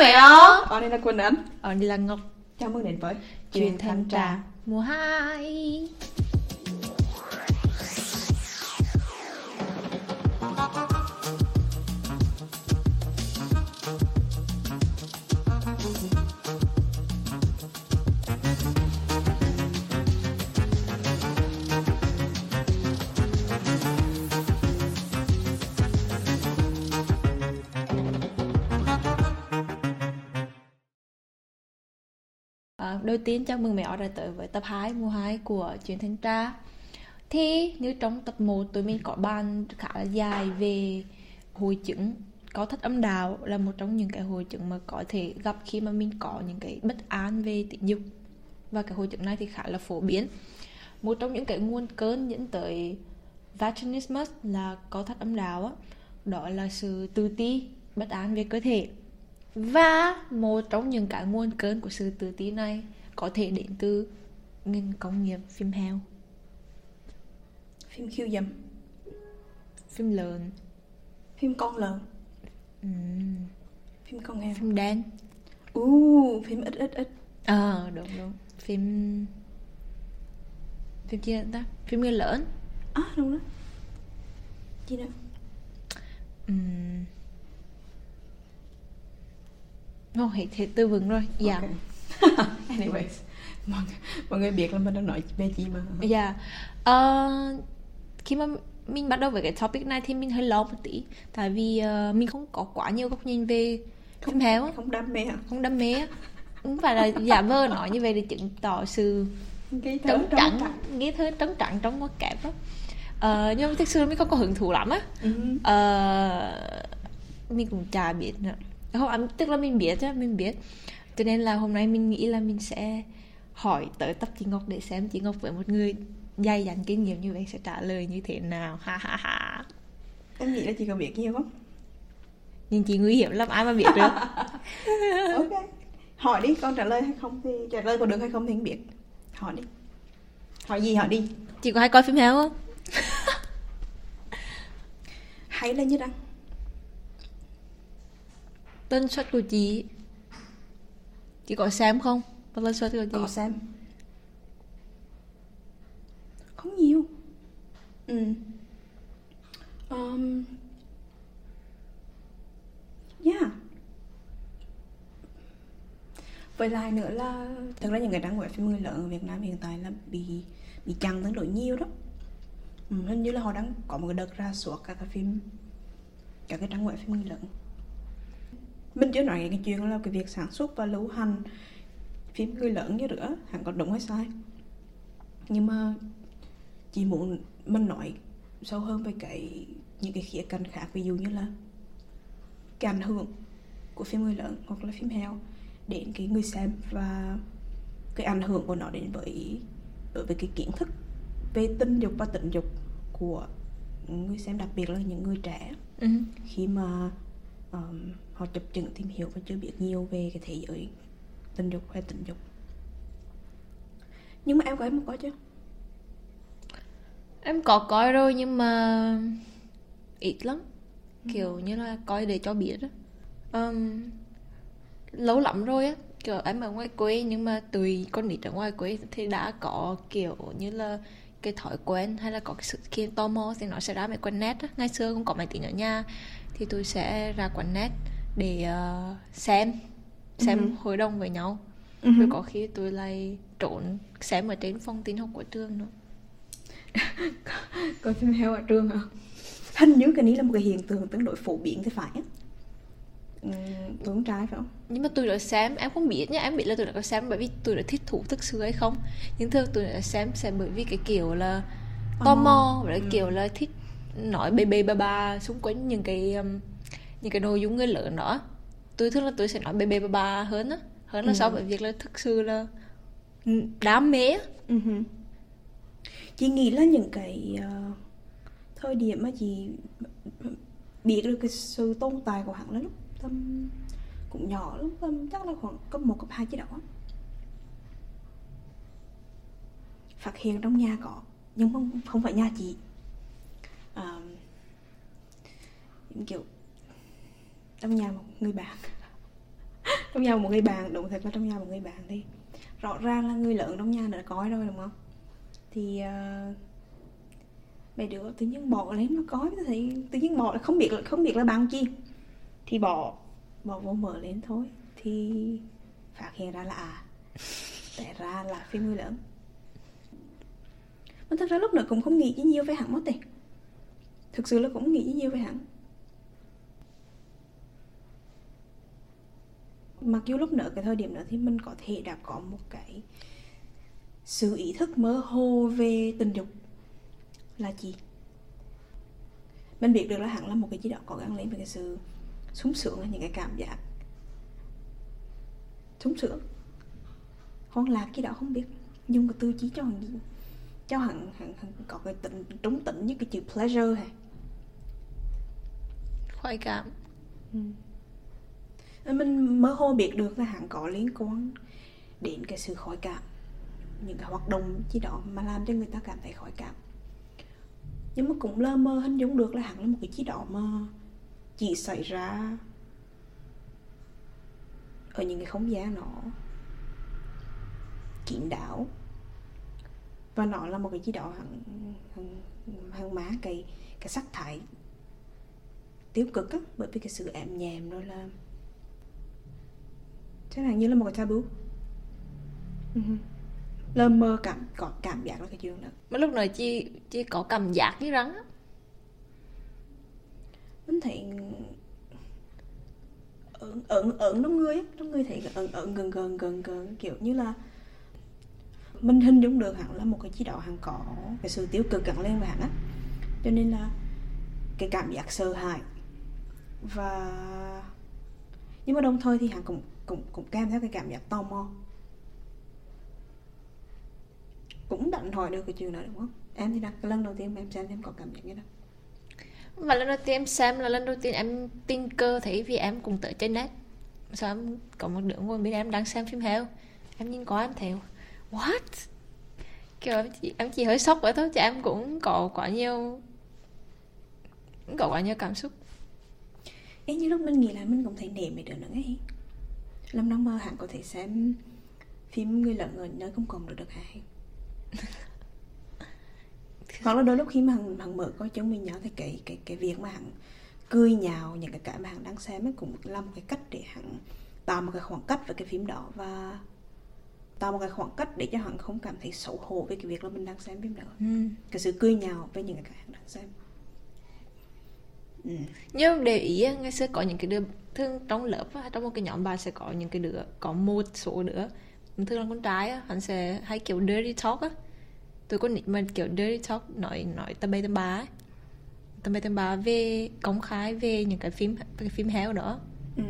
Ó Ở đây là Quỳnh Anh Ở đây là Ngọc. Chào mừng đến với Chuyện thanh trà Mùa 2 À, đầu tiên chào mừng mẹ đã tới với tập 2 mùa 2 của Chuyến Thanh Tra. Thì như trong tập 1 tụi mình có bàn khá là dài về hội chứng có thất âm đạo là một trong những cái hội chứng mà có thể gặp khi mà mình có những cái bất an về tình dục. Và cái hội chứng này thì khá là phổ biến. Một trong những cái nguồn cơn dẫn tới vaginismus là có thất âm đạo đó, đó là sự tự ti bất an về cơ thể và một trong những cái nguồn cơn của sự tự ti này có thể đến từ ngành công nghiệp phim heo Phim khiêu dâm. Phim lợn Phim con lợn. Ừm, Phim con heo. Phim đen. Uh, phim ít ít ít. Ờ đúng đúng. Phim phim nữa ta phim người lớn. À đúng đó. Gì nữa? Ừm. Ồ, hết, hết tư vựng rồi. Dạ. Ok. Anyways mọi, mọi người biết là mình đang nói về gì mà. Dạ. Ờ, khi mà mình bắt đầu với cái topic này thì mình hơi lo một tí. Tại vì ờ, mình không có quá nhiều góc nhìn về phim heo á. Không đam mê không đam mê không phải là giả vờ nói như vậy để chứng tỏ sự trống trắng nghĩa thơ trống trắng trong ngoặc kép á. Ờ, nhưng mà thực sự mình không có hứng thú lắm á. Ờ, mình cũng chả biết nữa không à, tức là mình biết á mình biết. Cho nên là hôm nay mình nghĩ là mình sẽ hỏi tới tập chị Ngọc để xem chị Ngọc với một người dày dặn kinh nghiệm như vậy sẽ trả lời như thế nào. Ha ha ha. Em nghĩ là chị có biết nhiều không? nhưng chị nguy hiểm lắm ai mà biết được. Ok. Hỏi đi, con trả lời hay không thì trả lời có được hay không thì không biết. Hỏi đi. Hỏi gì hỏi đi. Chị có hay coi phim heo không? Hay là như đăng tần suất của chị. Chị có xem không? Và tần suất của chị. Có xem. Không nhiều. Ừ. Um, Yeah. Với lại nữa là Thực ra những cái trang web phim người lớn ở Việt Nam hiện tại là bị bị chặn tương đối nhiều đó. Ừ, Hình như là họ đang có một đợt ra suốt các cái phim Các cái trang web phim người lớn Mình chưa nói cái chuyện là cái việc sản xuất và lưu hành phim người lớn như nữa hẳn có đúng hay sai nhưng mà chỉ muốn mình nói sâu hơn về cái những cái khía cạnh khác ví dụ như là cái ảnh hưởng của phim người lớn hoặc là phim heo đến cái người xem và cái ảnh hưởng của nó đến với đối với cái kiến thức về tình dục và tình dục của người xem đặc biệt là những người trẻ ừ. khi mà um, họ chập chững tìm hiểu và chưa biết nhiều về cái thế giới tình dục hay tình dục. Nhưng mà em có em có chứ em có coi rồi nhưng mà ít lắm. Kiểu như là coi để cho biết á. Ừm, lâu lắm rồi á. Kiểu em ở ngoài quê nhưng mà tùy con nít ở ngoài quê thì đã có kiểu như là cái thói quen hay là có cái sự khi tò mò thì nó sẽ ra mấy quán net á. Ngày xưa cũng có máy tính ở nhà thì tôi sẽ ra quán net để ờ, xem xem Ừ. hội đồng với nhau. Ừ. rồi có khi tôi lại trốn xem ở trên phòng tin học của trường nữa. Coi phim heo ở trường hả? Hình như cái này là một cái hiện tượng tương đối phổ biến thì phải á. Ừ, tôi không trái phải không? Nhưng mà tôi đã xem em không biết nha em biết là tôi đã có xem bởi vì tôi đã thích thú thực sự hay không. Nhưng thường tôi đã xem xem bởi vì cái kiểu là tò mò. và cái Ừ. kiểu là thích nói bề bề bà bà xung quanh những cái um, những cái nội dung người lớn đó tôi thường là tôi sẽ nói bề bề bà bà hơn á. Hơn là Ừ. so với việc là thực sự là đam mê Ừ chị nghĩ là những cái ờ, thời điểm mà chị biết được cái sự tồn tại của hắn là lúc tầm cũng nhỏ lúc tầm chắc là khoảng cấp 1, cấp 2 chứ đó phát hiện trong nhà có nhưng không không phải nhà chị. À, kiểu trong nhà một người bạn. Trong nhà một người bạn đúng thật là trong nhà một người bạn đi. Rõ ràng là người lớn trong nhà đã coi rồi đúng không? Thì uh, mấy đứa tự nhiên bỏ lên nó coi thì tự nhiên bỏ không biết không biết là bằng chi. Thì bỏ bỏ vô mở lên thôi. Thì phát hiện ra là à tại ra là phim người lớn. Mà thật ra lúc nữa cũng không nghĩ gì nhiều về hắn mất tiền thực sự là cũng nghĩ gì nhiều về hắn. Mặc dù lúc nữa cái thời điểm đó thì mình có thể đã có một cái sự ý thức mơ hồ về tình dục là gì? Mình biết được là hẳn là một cái gì đó có gắn liền với cái sự sung sướng là những cái cảm giác sung sướng. Hoang lạc cái đó không biết dùng cái tư chí cho hẳn gì? Cho hẳn, hẳn, hẳn có cái tỉnh trúng tỉnh như cái chữ pleasure hay khoái cảm. Ừ mình mơ hồ biết được là hắn có liên quan đến cái sự khỏi cảm những cái hoạt động gì đó mà làm cho người ta cảm thấy khỏi cảm. Nhưng mà cũng lơ mơ hình dung được là hắn là một cái chi đó mà chỉ xảy ra ở những cái không gian nó kín đảo và nó là một cái gì đó hằng hằng, hằng má cái cái sắc thải tiêu cực á bởi vì cái sự ảm nhèm đó là chắc là như là một cái taboo. Uh-huh. lơ mơ cảm có cảm giác là cái chuyện đó. Mà lúc này chị chị có cảm giác như rắn mình thấy ẩn ẩn ẩn trong người trong người thấy ẩn ẩn gần gần gần gần kiểu như là mình hình dung được hẳn là một cái gì đó hẳn có cái sự tiêu cực gắn lên với hẳn á. Cho nên là cái cảm giác sợ hãi và nhưng mà đồng thời thì hẳn cũng cũng cũng kèm theo cái cảm giác tò mò. Cũng định hỏi được cái chuyện đó đúng không? Em thì đặt lần đầu tiên em xem em có cảm giác như đó. Và lần đầu tiên em xem là lần đầu tiên em tin cơ thấy vì em cùng tới trên net. Sao em có một đứa ngồi bên em đang xem phim heo. Em nhìn qua em thấy what? Kiểu em chỉ, em chỉ hơi sốc vậy thôi chứ em cũng có quá nhiều cũng có quá nhiều cảm xúc. Ê, như lúc mình nghĩ là mình cũng thấy nể mấy đứa nữa ấy Lâm đang mơ hẳn có thể xem phim người lớn ở nơi công cộng được được hay hoặc là đôi lúc khi mà hằng, hằng mở coi chúng mình nhớ thì cái cái cái việc mà hằng cười nhào những cái cái mà hằng đang xem ấy cũng là một cái cách để hằng tạo một cái khoảng cách với cái phim đó và tạo một cái khoảng cách để cho hằng không cảm thấy xấu hổ với cái việc là mình đang xem phim đó ừ. cái sự cười nhào với những cái hằng đang xem ừ. nhưng để ý ngày xưa có những cái đứa thường trong lớp trong một cái nhóm bạn sẽ có những cái đứa có một số đứa thường là con trai á hắn sẽ hay kiểu dirty talk á. Tôi có nick mà kiểu dirty talk nói nói tầm bậy tầm bá ấy. Tầm bậy tầm bá về công khai về những cái phim cái phim heo đó. Ừ.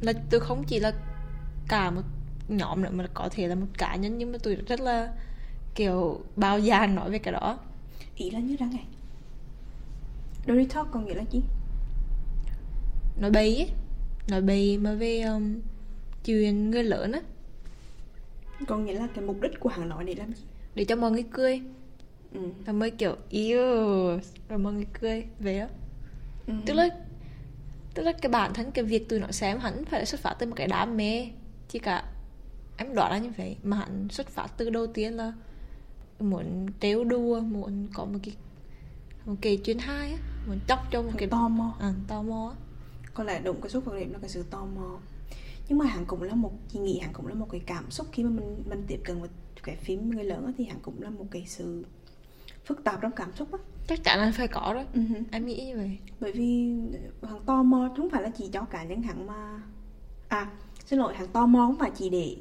là tôi không chỉ là cả một nhóm nữa mà có thể là một cá nhân nhưng mà tôi rất là kiểu bao dàn nói về cái đó. Ý là như rằng này. Dirty talk có nghĩa là gì nói bậy ấy. Nói bậy mà về um, chuyện người lớn á. Còn nghĩa là cái mục đích của hàng nói để làm gì? Để cho mọi người cười. Ừ. rồi mới kiểu yêu rồi mọi người cười về đó ừ. tức là tức là cái bản thân cái việc tụi nó xem hẳn phải xuất phát từ một cái đam mê. Chỉ cả em đoán là như vậy. Mà hẳn xuất phát từ đầu tiên là muốn trêu đùa muốn có một cái một cái chuyến hai á. Muốn chọc cho một cái tò mò. À, tò mò có lẽ đúng cái xuất phát điểm là cái sự tò mò. Nhưng mà hắn cũng là một chị nghĩ hắn cũng là một cái cảm xúc. Khi mà mình mình tiếp cận với cái phim người lớn thì hắn cũng là một cái sự phức tạp trong cảm xúc á. Chắc chắn là phải có đó. Uh-huh. em nghĩ như vậy. Bởi vì hắn tò mò không phải là chỉ cho cả những hắn mà à xin lỗi hắn tò mò không phải chỉ để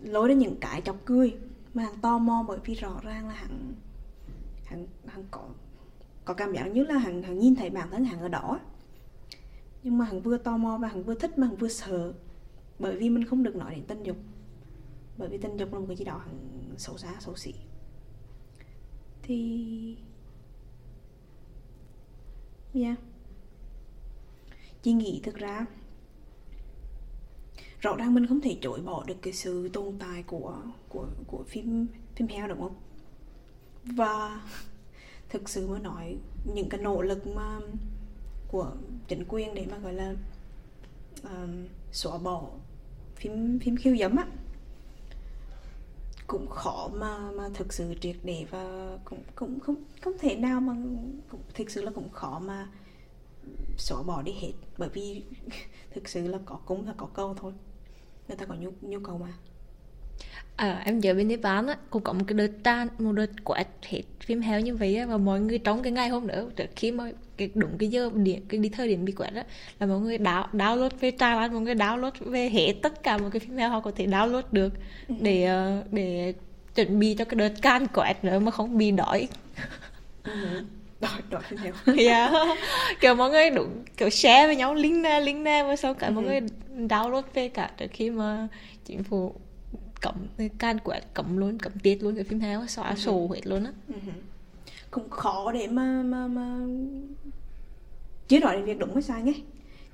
lối đến những cái chọc cười mà hắn tò mò bởi vì rõ ràng là hắn hắn hắn có có cảm giác như là hắn hắn nhìn thấy bản thân hắn ở đó nhưng mà hắn vừa tò mò và hắn vừa thích mà hắn vừa sợ. Bởi vì mình không được nói đến tình dục. Bởi vì tình dục là một cái gì đó hắn xấu xa, xấu xí thì yeah chị nghĩ thực ra rõ ràng mình không thể chối bỏ được cái sự tồn tại của của của phim phim heo, đúng không? Và thực sự mà nói, những cái nỗ lực mà của chính quyền để mà gọi là um, xóa bỏ phim phim khiêu dâm á. Cũng khó mà mà thực sự triệt để và cũng cũng không không thể nào mà cũng thực sự là cũng khó mà xóa bỏ đi hết. Bởi vì thực sự là có cúng là có câu thôi. Người ta có nhu nhu cầu mà. À, em nhớ bên Nhật Bản á, cũng có một cái đợt tan một đợt quét hết phim heo như vậy á, và mọi người trong cái ngày hôm nữa trước khi mà cái đúng cái giờ điểm cái đi thời điểm bị quét á là mọi người đáo download về tràn lan mọi người download về hết tất cả một cái phim họ có thể download được ừ. để ờ, để chuẩn bị cho cái đợt can quét nữa mà không bị đói ừ. phim heo yeah. kiểu mọi người đúng kiểu share với nhau link nè link nè và sau cả mọi ừ. người download về cả trước khi mà chính phủ cấm can quét cấm luôn cấm tiết luôn cái phim heo xóa uh-huh. sổ hết luôn á cũng khó để mà mà mà chưa nói đến việc đúng hay sai nhé.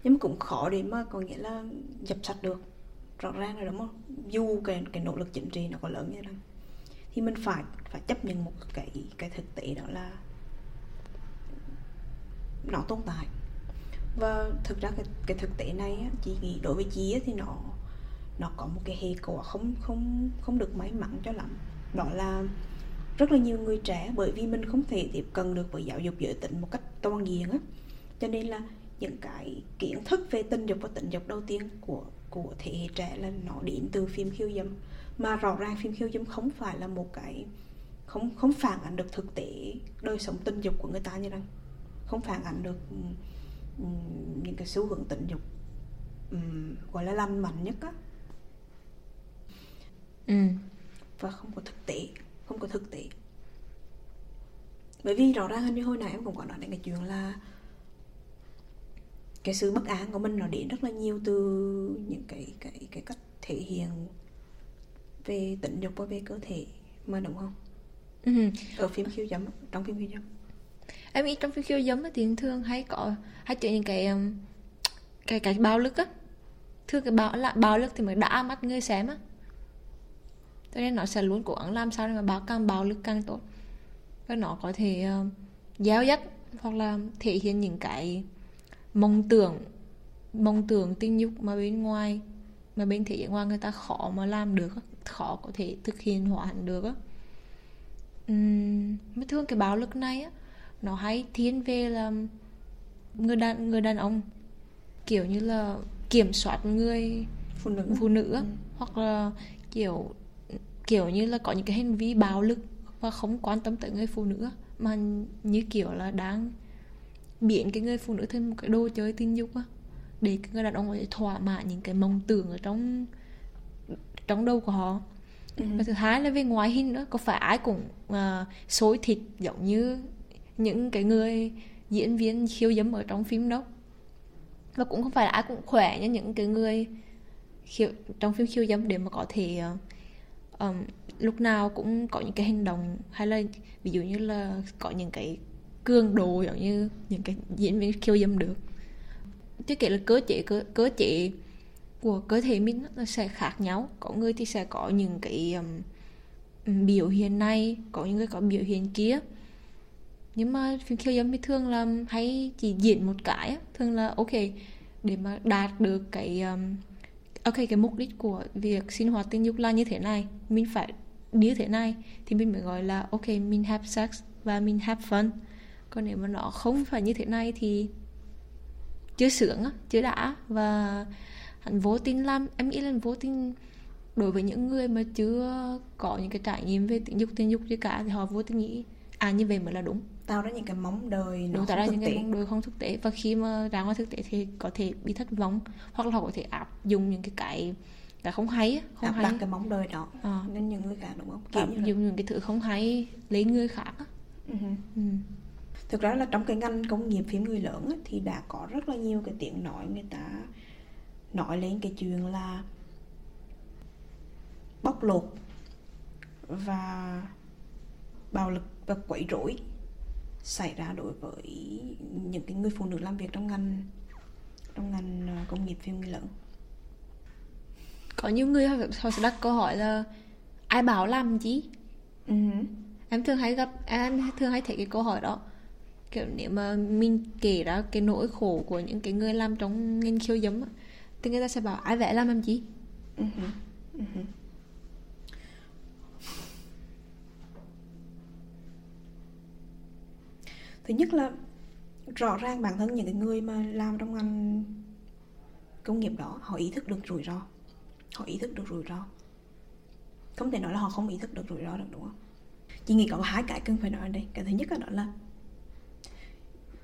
Nhưng mà cũng khó để mà có nghĩa là dập sạch được. Rõ ràng là đúng không? Dù cái cái nỗ lực chính trị nó có lớn như thế nào thì mình phải phải chấp nhận một cái cái thực tế đó là nó tồn tại. Và thực ra cái cái thực tế này á, chị nghĩ đối với chị á, thì nó nó có một cái hệ quả không không không được may mắn cho lắm. Đó là rất là nhiều người trẻ bởi vì mình không thể tiếp cận được với giáo dục giới tính một cách toàn diện á. Cho nên là những cái kiến thức về tình dục và tình dục đầu tiên của của thế hệ trẻ là nó đến từ phim khiêu dâm. Mà rõ ràng phim khiêu dâm không phải là một cái không không phản ánh được thực tế đời sống tình dục của người ta như rằng không phản ánh được um, những cái xu hướng tình dục um, gọi là lành mạnh nhất á. Ừ. và không có thực tế không có thực tế. Bởi vì rõ ràng hơn như hồi nãy em cũng có nói đến cái chuyện là cái sự bất an của mình nó đến rất là nhiều từ những cái cái cái cách thể hiện về tình dục và về cơ thể mà đúng không? Ừ. ở phim khiêu dâm trong phim khiêu dâm. Em nghĩ trong phim khiêu dâm thì thường hay có hay chuyện những cái um, cái cái bạo lực á. Thường cái bạo là bạo lực thì mới đã mắt người xem á cho nên nó sẽ luôn cố gắng làm sao để mà báo càng bạo lực càng tốt. Và nó có thể uh, giáo dắt hoặc là thể hiện những cái mong tưởng mong tưởng tình dục mà bên ngoài mà bên thế giới ngoài người ta khó mà làm được khó có thể thực hiện hóa hẳn được á. Uhm, mới thương cái bạo lực này á nó hay thiên về là người đàn người đàn ông kiểu như là kiểm soát người phụ nữ. phụ nữ ừ. hoặc là kiểu kiểu như là có những cái hành vi bạo lực và không quan tâm tới người phụ nữ mà như kiểu là đang biến cái người phụ nữ thành một cái đồ chơi tình dục á để cái người đàn ông có thể thỏa mãn những cái mong tưởng ở trong trong đầu của họ ừ. và thứ hai là về ngoại hình nữa có phải ai cũng uh, xối thịt giống như những cái người diễn viên khiêu dâm ở trong phim đâu và cũng không phải là ai cũng khỏe như những cái người khiêu, trong phim khiêu dâm để mà có thể uh, um, lúc nào cũng có những cái hành động hay là ví dụ như là có những cái cường đồ giống như những cái diễn viên khiêu dâm được. Chứ kể là cơ chế cơ, cơ chế của cơ thể mình nó sẽ khác nhau. Có người thì sẽ có những cái um, biểu hiện này có những người có biểu hiện kia. Nhưng mà phim khiêu dâm thì thường là hay chỉ diễn một cái thường là ok để mà đạt được cái um, ok, cái mục đích của việc sinh hoạt tình dục là như thế này. Mình phải như thế này thì mình mới gọi là, ok, mình have sex và mình have fun. Còn nếu mà nó không phải như thế này thì chưa sướng chưa đã. Và hắn vô tình làm, em nghĩ là vô tình đối với những người mà chưa có những cái trải nghiệm về tình dục tình dục gì cả thì họ vô tình nghĩ à như vậy mới là đúng tạo ra những cái mong đời nó đúng tạo ra những tế. cái mong đời không thực tế và khi mà ra ngoài thực tế thì có thể bị thất vọng hoặc là họ có thể áp dụng những cái cái cái không hay không áp hay đặt cái mong đời đó à. nên những người khác đúng không Kiểu áp dụng là... những cái thứ không hay lấy người khác uh-huh. ừ. thực ra là trong cái ngành công nghiệp phim người lớn ấy, thì đã có rất là nhiều cái tiếng nói người ta nói lên cái chuyện là bóc lột và bạo lực và quấy rối xảy ra đối với những cái người phụ nữ làm việc trong ngành trong ngành ờ, công nghiệp phim người lớn có nhiều người họ, họ sẽ đặt câu hỏi là ai bảo làm gì uh-huh. em thường hay gặp em thường hay thấy cái câu hỏi đó kiểu nếu mà mình kể ra cái nỗi khổ của những cái người làm trong ngành khiêu dâm thì người ta sẽ bảo ai vẽ làm làm chi uh-huh. Uh-huh. Thứ nhất là rõ ràng bản thân những cái người mà làm trong ngành công nghiệp đó, họ ý thức được rủi ro. Họ ý thức được rủi ro. Không thể nói là họ không ý thức được rủi ro được, đúng không? Chị nghĩ có hai cái cần phải nói ở đây. Cái thứ nhất là đó là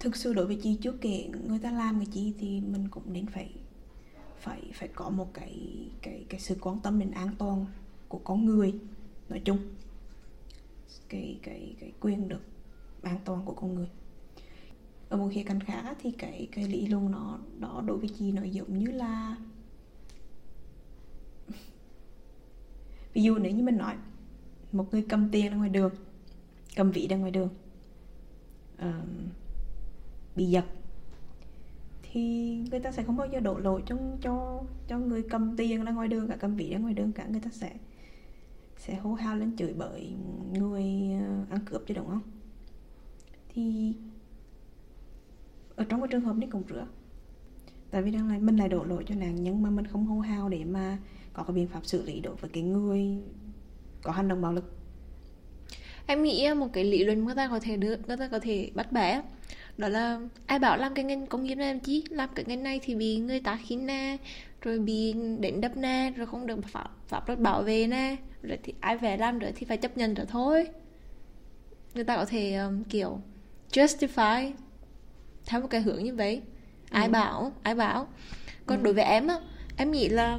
thực sự đối với chị trước kể người ta làm cái gì thì mình cũng nên phải phải phải có một cái cái cái sự quan tâm đến an toàn của con người, nói chung. Cái cái cái quyền được an toàn của con người. Ở một khía cạnh khác thì cái cái lý luận nó đó đối với chị nó giống như là ví dụ nếu như mình nói một người cầm tiền ra ngoài đường cầm vị ra ngoài đường uh, bị giật thì người ta sẽ không bao giờ đổ lỗi cho cho cho người cầm tiền ra ngoài đường cả cầm vị ra ngoài đường cả người ta sẽ sẽ hô hào lên chửi bởi người ờ, ăn cướp chứ đúng không? Thì ở trong cái trường hợp này cũng rửa. Tại vì đang là mình lại đổ lỗi cho nạn nhân mà mình không hô hào để mà có cái biện pháp xử lý đối với cái người có hành động bạo lực. Em nghĩ à, một cái lý luận người ta có thể được người ta có thể bắt bẻ đó là ai bảo làm cái ngành công nghiệp này làm chi? Làm cái ngành này thì bị người ta khiến nè rồi bị đánh đập nè rồi không được pháp, pháp luật bảo vệ nè rồi thì ai về làm nữa thì phải chấp nhận rồi thôi. Người ta có thể um, kiểu justify theo một cái hướng như vậy ai ừ. bảo ai bảo còn ừ. đối với em á em nghĩ là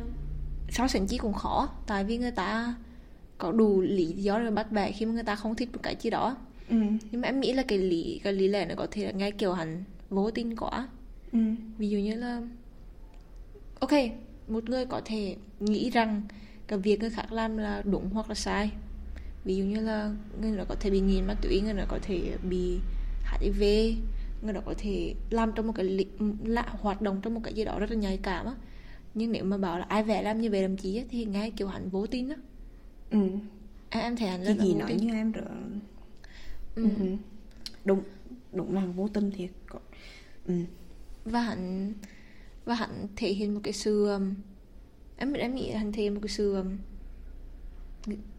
so sánh chi cũng khó tại vì người ta có đủ lý do để bắt bẻ khi mà người ta không thích một cái gì đó ừ. nhưng mà em nghĩ là cái lý cái lý lẽ nó có thể là ngay kiểu hẳn vô tin quá ừ. ví dụ như là ok một người có thể nghĩ rằng cái việc người khác làm là đúng hoặc là sai ví dụ như là người nó có thể bị nghiện ma túy người nó có thể bị HIV người đó có thể làm trong một cái li, là hoạt động trong một cái gì đó rất là nhạy cảm á nhưng nếu mà bảo là ai vẽ làm như vậy làm chi á thì ngay kiểu hẳn vô tin á ừ em, em thấy hẳn rất là gì nói tin. như em rồi ừ. ừ. đúng đúng là vô tin thiệt ừ. và hẳn và hẳn thể hiện một cái sự um, em em nghĩ hẳn thể hiện một cái sự um,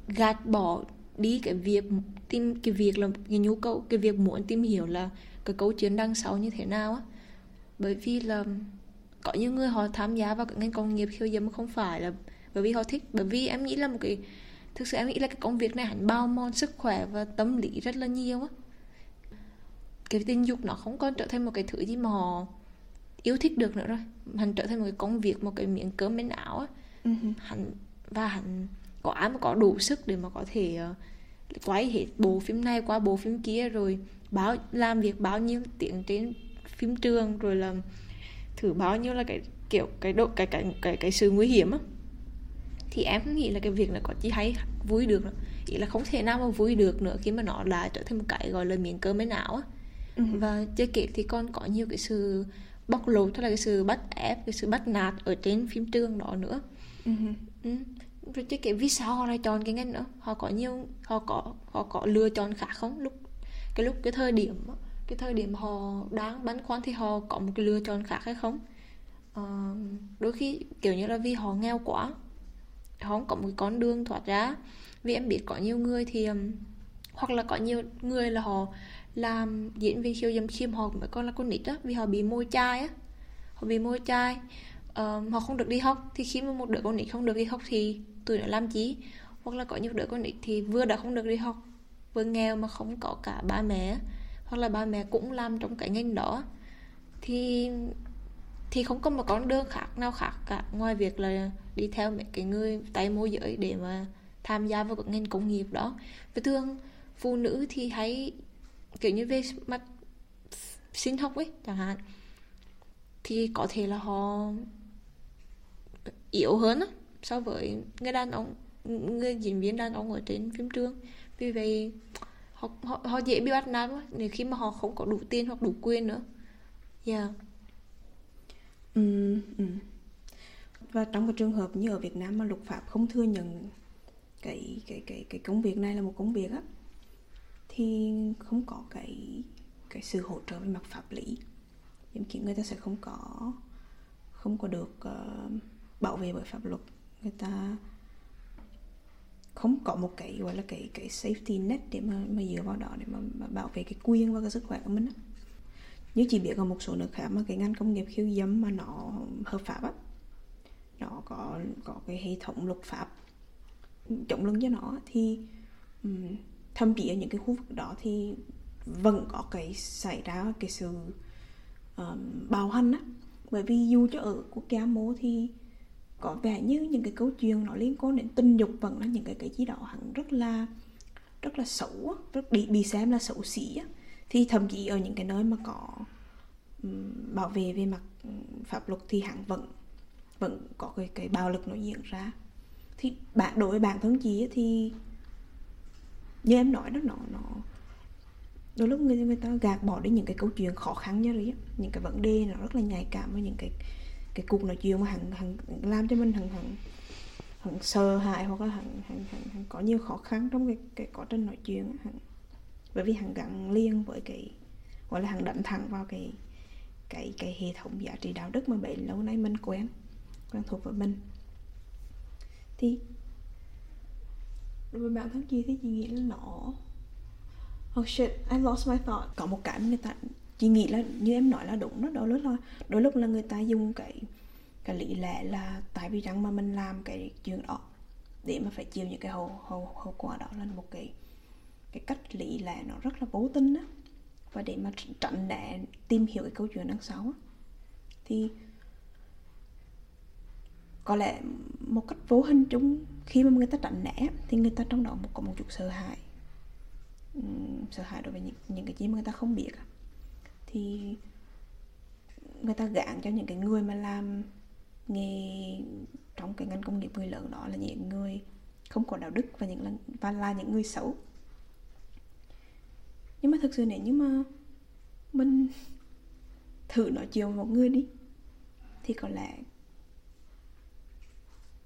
gạt bỏ đi cái việc tìm cái việc là cái nhu cầu cái việc muốn tìm hiểu là cái câu chuyện đằng sau như thế nào á. Bởi vì là có những người họ tham gia vào cái ngành công nghiệp khiêu dâm không phải là bởi vì họ thích bởi vì em nghĩ là một cái thực sự em nghĩ là cái công việc này hẳn bao mòn sức khỏe và tâm lý rất là nhiều á. Cái tình dục nó không còn trở thành một cái thứ gì mà họ yêu thích được nữa rồi. Hẳn trở thành một cái công việc một cái miếng cơm bên áo á. Uh-huh. hẳn và hẳn có ai mà có đủ sức để mà có thể uh, quay hết bộ phim này qua bộ phim kia rồi báo làm việc bao nhiêu tiếng trên phim trường rồi là thử bao nhiêu là cái kiểu cái độ cái cái cái cái sự nguy hiểm á thì em nghĩ là cái việc này có chỉ hay vui được ý là không thể nào mà vui được nữa khi mà nó lại trở thành một cái gọi là miếng cơm bên não á ừ. và chưa kể thì còn có nhiều cái sự bóc lột tức là cái sự bắt ép cái sự bắt nạt ở trên phim trường đó nữa ừ. Ừ rồi cái kể vì sao họ lại chọn cái ngành nữa họ có nhiều họ có họ có lựa chọn khác không? Lúc cái lúc cái thời điểm cái thời điểm họ đang băn khoăn thì họ có một cái lựa chọn khác hay không? À, đôi khi kiểu như là vì họ nghèo quá họ không có một cái con đường thoát ra. Vì em biết có nhiều người thì hoặc là có nhiều người là họ làm diễn viên khiêu dâm khiêm họ mới con là con nít á vì họ bị môi chai á họ bị môi chai. Uh, họ không được đi học thì khi mà một đứa con nít không được đi học thì tụi nó làm chí hoặc là có nhiều đứa con nít thì vừa đã không được đi học, vừa nghèo mà không có cả ba mẹ, hoặc là ba mẹ cũng làm trong cái ngành đó, thì thì không có một con đường khác nào khác cả, ngoài việc là đi theo mấy cái người tay môi giới để mà tham gia vào cái ngành công nghiệp đó. Và thường, phụ nữ thì hay, kiểu như về mặt sinh học ấy, chẳng hạn, thì có thể là họ yếu hơn á so với người đàn ông người diễn viên đàn ông ở trên phim trường. Vì vậy họ, họ, họ dễ bị bắt nạt quá. Nếu khi mà họ không có đủ tiền hoặc đủ quyền nữa. Yeah ừ, ừ. và trong cái trường hợp như ở Việt Nam mà luật pháp không thừa nhận cái cái cái cái công việc này là một công việc á thì không có cái cái sự hỗ trợ về mặt pháp lý. Giống kiểu người ta sẽ không có không có được uh, bảo vệ bởi pháp luật người ta không có một cái gọi là cái cái safety net để mà mà dựa vào đó để mà, mà bảo vệ cái quyền và cái sức khỏe của mình như chỉ biết ở một số nước khác mà cái ngành công nghiệp khiêu dâm mà nó hợp pháp á. Nó có có cái hệ thống luật pháp chống lưng cho nó thì um, thậm chí ở những cái khu vực đó thì vẫn có cái xảy ra cái sự um, bạo hành á. Bởi vì dù cho ở quốc gia mô thì có vẻ như những cái câu chuyện nó liên quan đến tình dục vẫn là những cái cái gì đó hẳn rất là rất là xấu rất bị bị xem là xấu xí thì thậm chí ở những cái nơi mà có um, bảo vệ về mặt pháp luật thì hẳn vẫn vẫn có cái cái bạo lực nó diễn ra. Thì bạn đối với bản thân chị thì như em nói đó nó nó đôi lúc người người ta gạt bỏ đi những cái câu chuyện khó khăn như đấy những cái vấn đề nó rất là nhạy cảm với những cái cái cuộc nói chuyện mà hắn, hắn làm cho mình hắn hắn hắn sợ hãi hoặc là hắn, hắn, hắn, hắn có nhiều khó khăn trong cái cái quá trình nói chuyện hắn, bởi vì hắn gắn liên với cái gọi là hắn đậm thẳng vào cái cái cái hệ thống giá trị đạo đức mà bấy lâu nay mình quen quen thuộc với mình. Thì đối với bản thân chị thì chị nghĩ là nó oh shit I lost my thought. Có một cái người ta chị nghĩ là như em nói là đúng đó đôi lúc là đôi lúc là người ta dùng cái cái lý lẽ là tại vì rằng mà mình làm cái chuyện đó để mà phải chịu những cái hậu hậu hậu quả đó là một cái cái cách lý lẽ nó rất là vô tình á. Và để mà tránh né tìm hiểu cái câu chuyện đằng sau á thì có lẽ một cách vô hình chung khi mà người ta tránh né thì người ta trong đó có một chút sợ hãi. Sợ hãi đối với những, những cái gì mà người ta không biết thì người ta gạn cho những cái người mà làm nghề trong cái ngành công nghiệp người lớn đó là những người không có đạo đức và những là, và là những người xấu. Nhưng mà thực sự nếu như mà mình thử nói chuyện với một người đi thì có lẽ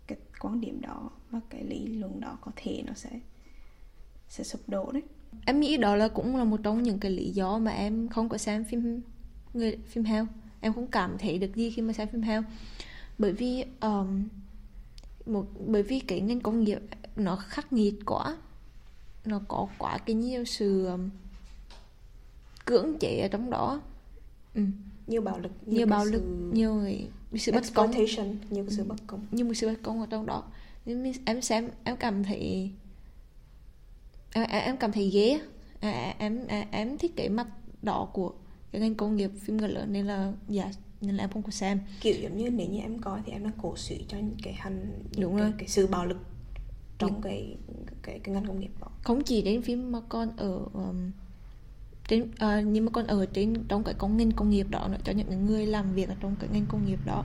cái quan điểm đó và cái lý luận đó có thể nó sẽ sẽ sụp đổ đấy em nghĩ đó là cũng là một trong những cái lý do mà em không có xem phim người phim heo em không cảm thấy được gì khi mà xem phim heo bởi vì um, một bởi vì cái ngành công nghiệp nó khắc nghiệt quá. Nó có quá cái nhiều sự um, cưỡng chế ở trong đó. Ừ. nhiều bạo lực nhiều, nhiều bạo lực sự... nhiều cái sự bất công. nhiều sự bất công. Nhiều sự bất công ở trong đó. Nên em xem em cảm thấy em, em cảm thấy ghê em em, em thích cái mặt đó của cái ngành công nghiệp phim người lớn nên là dạ nên là em không có xem. Kiểu giống như nếu như em coi thì em đang cổ suý cho những cái hành đúng cái, rồi. cái sự bạo lực trong những... cái cái cái ngành công nghiệp đó. Không chỉ đến phim mà còn ở um, trên uh, nhưng mà còn ở trên trong cái công ngành công nghiệp đó nữa cho những người làm việc ở trong cái ngành công nghiệp đó.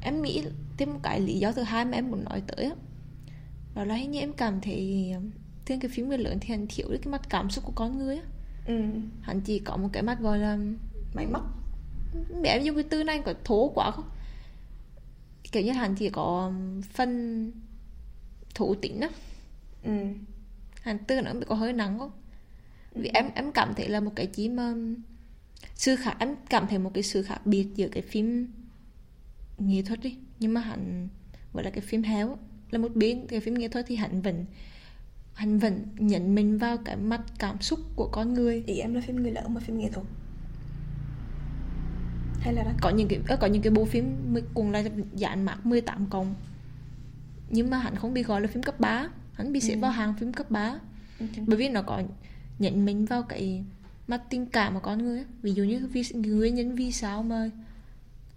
Em nghĩ thêm một cái lý do thứ hai mà em muốn nói tới đó là như em cảm thấy trên cái phim người lớn thì hắn thiếu được cái mặt cảm xúc của con người á. Ừ. hắn chỉ có một cái mặt gọi là máy móc. Mẹ em dùng cái từ này có thố quá không? Kiểu như hắn chỉ có phân thủ tính á. Ừ. hắn từ nó có hơi nắng không? Vì em em cảm thấy là một cái chỉ mà sự khác em cảm thấy một cái sự khác biệt giữa cái phim nghệ thuật đi nhưng mà hắn gọi là cái phim heo là một bên. Cái phim nghệ thuật thì hắn vẫn hắn vẫn nhận mình vào cái mặt cảm xúc của con người. Ý em là phim người lớn mà phim nghệ thuật. Hay là đó? có những cái có những cái bộ phim cùng là dạng mạc 18 cộng. Nhưng mà hắn không bị gọi là phim cấp 3 hắn bị xếp ừ. vào hàng phim cấp 3 ừ. bởi vì nó có nhận mình vào cái mặt tình cảm của con người ví dụ như vì nguyên nhân vì sao mà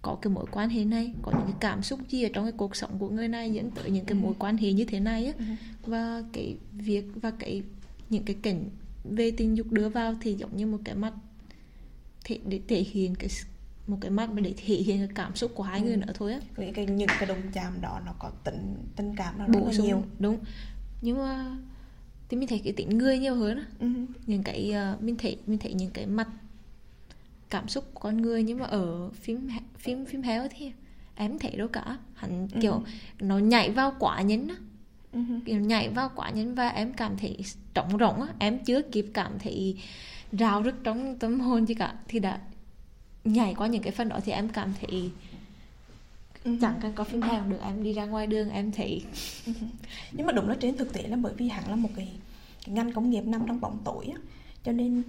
có cái mối quan hệ này có những cái cảm xúc gì ở trong cái cuộc sống của người này dẫn tới những cái mối quan hệ như thế này á ừ. và cái việc và cái những cái cảnh về tình dục đưa vào thì giống như một cái mắt thể để thể hiện cái một cái mắt để thể hiện cái cảm xúc của hai ừ. người nữa thôi á những cái những cái đồng chạm đó nó có tình tình cảm nó rất là nhiều đúng nhưng mà thì mình thấy cái tính người nhiều hơn á ừ. những cái uh, mình thấy mình thấy những cái mặt cảm xúc của con người nhưng mà ở phim phim phim héo thì em thấy đâu cả. Hắn ừ. kiểu nó nhảy vào quả nhấn á. Ừ. kiểu nhảy vào quả nhấn và em cảm thấy trống rỗng á. Em chưa kịp cảm thấy rào rứt trong tâm hồn chứ cả. Thì đã nhảy qua những cái phần đó thì em cảm thấy Ừ. chẳng cần có phim cũng được em đi ra ngoài đường em thấy nhưng mà đúng là trên thực tế là bởi vì hẳn là một cái, cái ngành công nghiệp nằm trong bóng tối á. Cho nên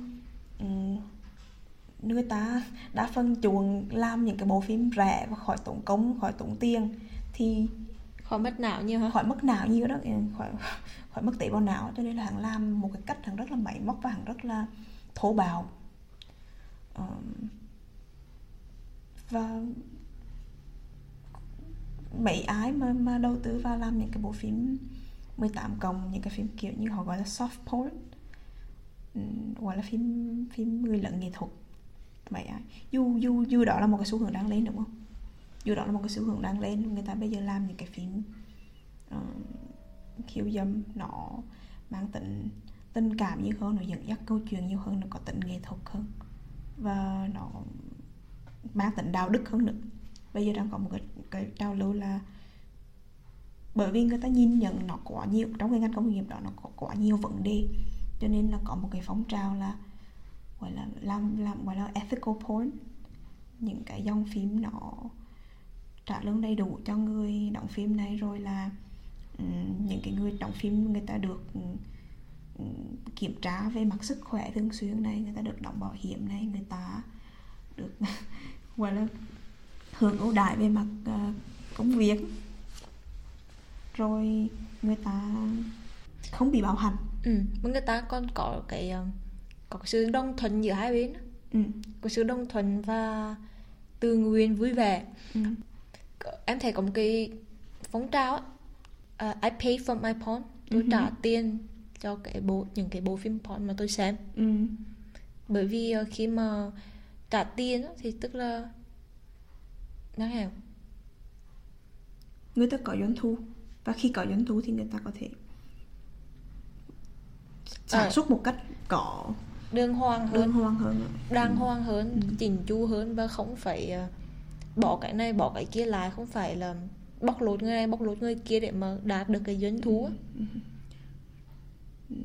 người ta đa phần chuộng làm những cái bộ phim rẻ và khỏi tốn công khỏi tốn tiền thì khỏi mất não nhiều hả? Khỏi mất não nhiều đó ừ, khỏi khỏi mất tế bào não. Cho nên là hắn làm một cái cách hắn rất là máy móc và hắn rất là thô bạo. Và mấy ai mà mà đầu tư vào làm những cái bộ phim 18 cộng những cái phim kiểu như họ gọi là soft porn Ừm, gọi là phim phim người lẫn nghệ thuật vậy ai dù dù dù đó là một cái xu hướng đang lên đúng không? Dù đó là một cái xu hướng đang lên người ta bây giờ làm những cái phim uh, khiêu dâm nó mang tính tình cảm nhiều hơn nó dẫn dắt câu chuyện nhiều hơn nó có tính nghệ thuật hơn và nó mang tính đạo đức hơn nữa. Bây giờ đang có một cái, cái trào lưu là bởi vì người ta nhìn nhận nó quá nhiều trong cái ngành công nghiệp đó nó có quá nhiều vấn đề cho nên là có một cái phong trào là gọi là làm làm gọi là ethical porn những cái dòng phim nó trả lương đầy đủ cho người đóng phim này rồi là những cái người đóng phim người ta được kiểm tra về mặt sức khỏe thường xuyên này, người ta được đóng bảo hiểm này, người ta được gọi là hưởng ưu đãi về mặt ờ, công việc rồi người ta không bị bạo hành ừ. người ta còn có cái uh có sự đồng thuận giữa hai bên ừ. có sự đồng thuận và tự nguyện vui vẻ Ừ. em thấy có một cái phong trào uh, I pay for my porn tôi Ừ. trả tiền cho cái bộ những cái bộ phim porn mà tôi xem Ừ. bởi vì ờ, khi mà trả tiền thì tức là nói nào người ta có doanh thu và khi có doanh thu thì người ta có thể sản À. xuất một cách có đường hoàng hơn. Đơn hoang hơn đàng hoàng hơn Ừ. chỉnh chu hơn và không phải ờ, bỏ cái này bỏ cái kia lại. Không phải là bóc lột người này bóc lột người kia để mà đạt được cái doanh thu á.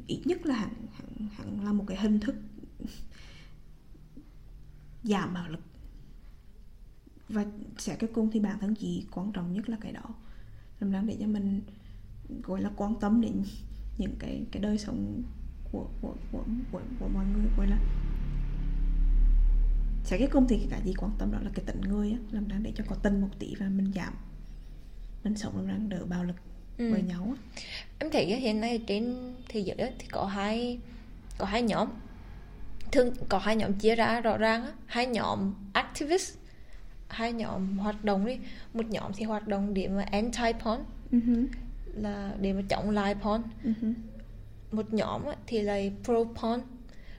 ít nhất là hẳn hẳn, hẳn là một cái hình thức giảm bạo lực. Và sẽ cái cùng thì bản thân chị quan trọng nhất là cái đó. Làm đáng để cho mình gọi là quan tâm đến những cái cái đời sống của của của của, của mọi người gọi là sẽ cái cùng thì cái gì quan tâm đó là cái tình người á làm đáng để cho có tình một tí và mình giảm mình sống làm đáng đỡ bạo lực Ừ. với nhau á. Em thấy hiện nay trên thế giới á, thì có hai có hai nhóm. Thường có hai nhóm chia ra rõ ràng á. hai nhóm activist hai nhóm hoạt động đi. Một nhóm thì hoạt động để mà anti porn Ừ hứ, là để mà chống lại porn. Ừ hứ, một nhóm thì là pro porn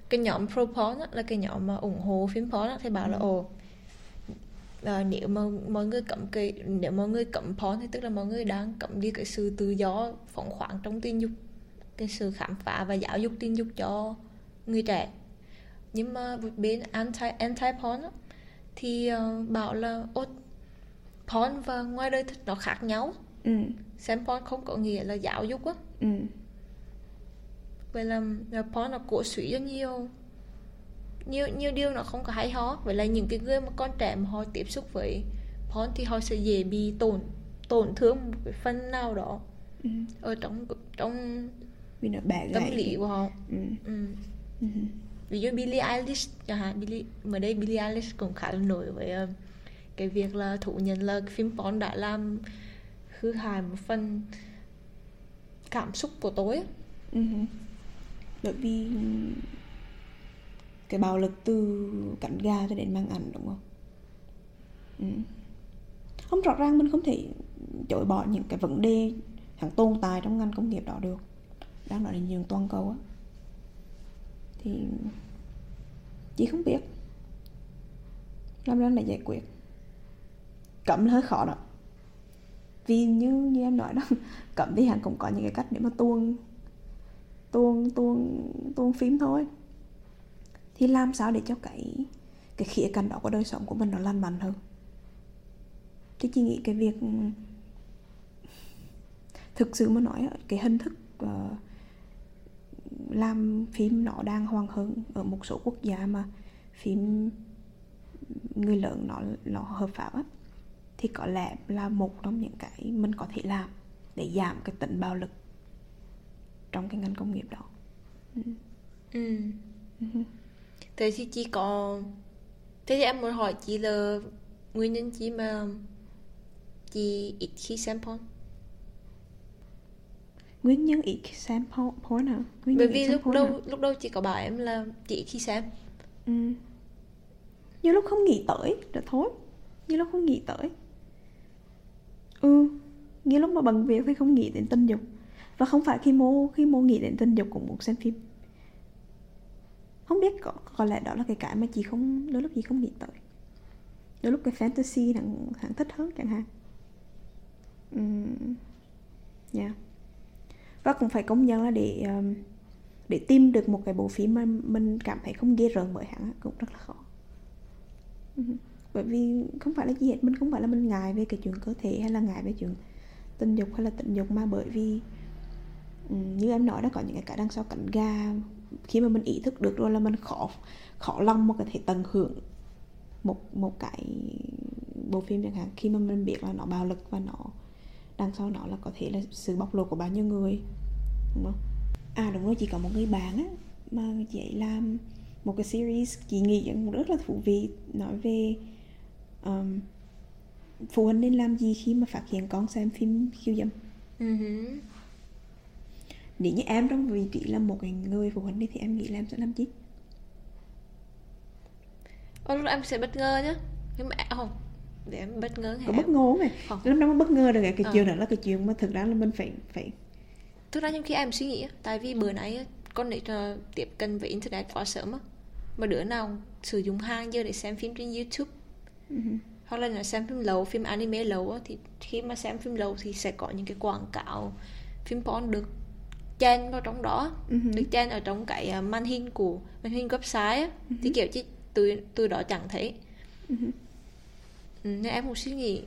cái nhóm pro porn là cái nhóm mà ủng hộ phim porn thì bảo là ồ à, nếu mà mọi người cấm cái nếu mọi người cấm porn thì tức là mọi người đang cấm đi cái sự tự do phóng khoáng trong tình dục cái sự khám phá và giáo dục tình dục cho người trẻ. Nhưng mà bên anti anti porn thì ờ, bảo là ô porn và ngoài đời thực nó khác nhau. Ừ. Xem porn không có nghĩa là giáo dục á. Ừ vậy là, porn nó cổ suý cho nhiều nhiều nhiều điều nó không có hay ho vậy là những cái người mà con trẻ mà họ tiếp xúc với porn thì họ sẽ dễ bị tổn tổn thương một cái phần nào đó ừ. ở trong trong vì nó bẻ tâm lý của họ ừ. ừ. Ừ. ví dụ Billie Eilish chẳng hạn Billie mới đây Billie Eilish cũng khá là nổi với ờ, cái việc là thú nhận là phim porn đã làm hư hại một phần cảm xúc của tôi. Ừ bởi vì cái bạo lực từ cắn gà cho đến mang ảnh, đúng không? Ừ. không rõ ràng mình không thể chối bỏ những cái vấn đề hàng tồn tại trong ngành công nghiệp đó được. Đang nói đến nhiều toàn cầu á. Thì chị không biết. Làm ra để giải quyết. Cấm là hơi khó đó. Vì như như em nói đó, cấm thì hẳn cũng có những cái cách để mà tuôn tuôn tuôn tuôn phím thôi. Thì làm sao để cho cái cái khía cạnh đó của đời sống của mình nó lành mạnh hơn? Chứ chị nghĩ cái việc ừ, thực sự mà nói cái hình thức ờ, làm phim nó đang hoàng hơn ở một số quốc gia mà phim người lớn nó nó hợp pháp á, thì có lẽ là một trong những cái mình có thể làm để giảm cái tính bạo lực trong cái ngành công nghiệp đó. Ừ. ừ. thế thì chị có thế thì em muốn hỏi chị là nguyên nhân gì mà chị ít khi xem porn nguyên nhân ít khi xem porn hả nguyên bởi vì lúc hả? lúc đầu chị có bảo em là chị khi xem. Ừ. như lúc không nghĩ tới rồi thôi. Như lúc không nghĩ tới. Ừ. Như lúc mà bận việc thì không nghĩ đến tình dục và không phải khi mô khi mô nghĩ đến tình dục cũng muốn xem phim không biết có có lẽ đó là cái cái mà chị không đôi lúc chị không nghĩ tới đôi lúc cái fantasy thằng thằng thích hơn chẳng hạn um, yeah. và cũng phải công nhận là để um, để tìm được một cái bộ phim mà mình cảm thấy không ghê rợn bởi hẳn cũng rất là khó uh-huh. bởi vì không phải là gì hết mình không phải là mình ngại về cái chuyện cơ thể hay là ngại về chuyện tình dục hay là tình dục mà bởi vì như em nói đó có những cái đằng sau cảnh ga khi mà mình ý thức được rồi là mình khó khó lòng mà có thể tận hưởng một một cái bộ phim chẳng hạn. Khi mà mình biết là nó bạo lực và nó đằng sau nó là có thể là sự bóc lột của bao nhiêu người đúng không? À đúng rồi chỉ có một người bạn á mà chị ấy làm một cái series chị nghĩ rất là thú vị nói về um, phụ huynh nên làm gì khi mà phát hiện con xem phim khiêu dâm. Uh-huh nếu như em trong vị trí là một người phụ huynh thì em nghĩ là em sẽ làm gì Ô, lúc em sẽ bất ngờ nhá nhưng mà không để em bất ngờ có bất ngờ này không. lúc đó bất ngờ được cái ờ. chuyện đó là cái chuyện mà thực ra là mình phải phải thực ra trong khi em suy nghĩ tại vì bữa nãy con nít tiếp cận với internet quá sớm á mà đứa nào sử dụng hàng giờ để xem phim trên youtube uh-huh. hoặc là xem phim lâu phim anime lâu á, thì khi mà xem phim lâu thì sẽ có những cái quảng cáo phim porn được chen vào trong đó uh-huh. được chen ở trong cái à, màn hình của màn hình website á, uh-huh. thì kiểu chỉ từ từ đó chẳng thấy uh-huh. nên em cũng suy nghĩ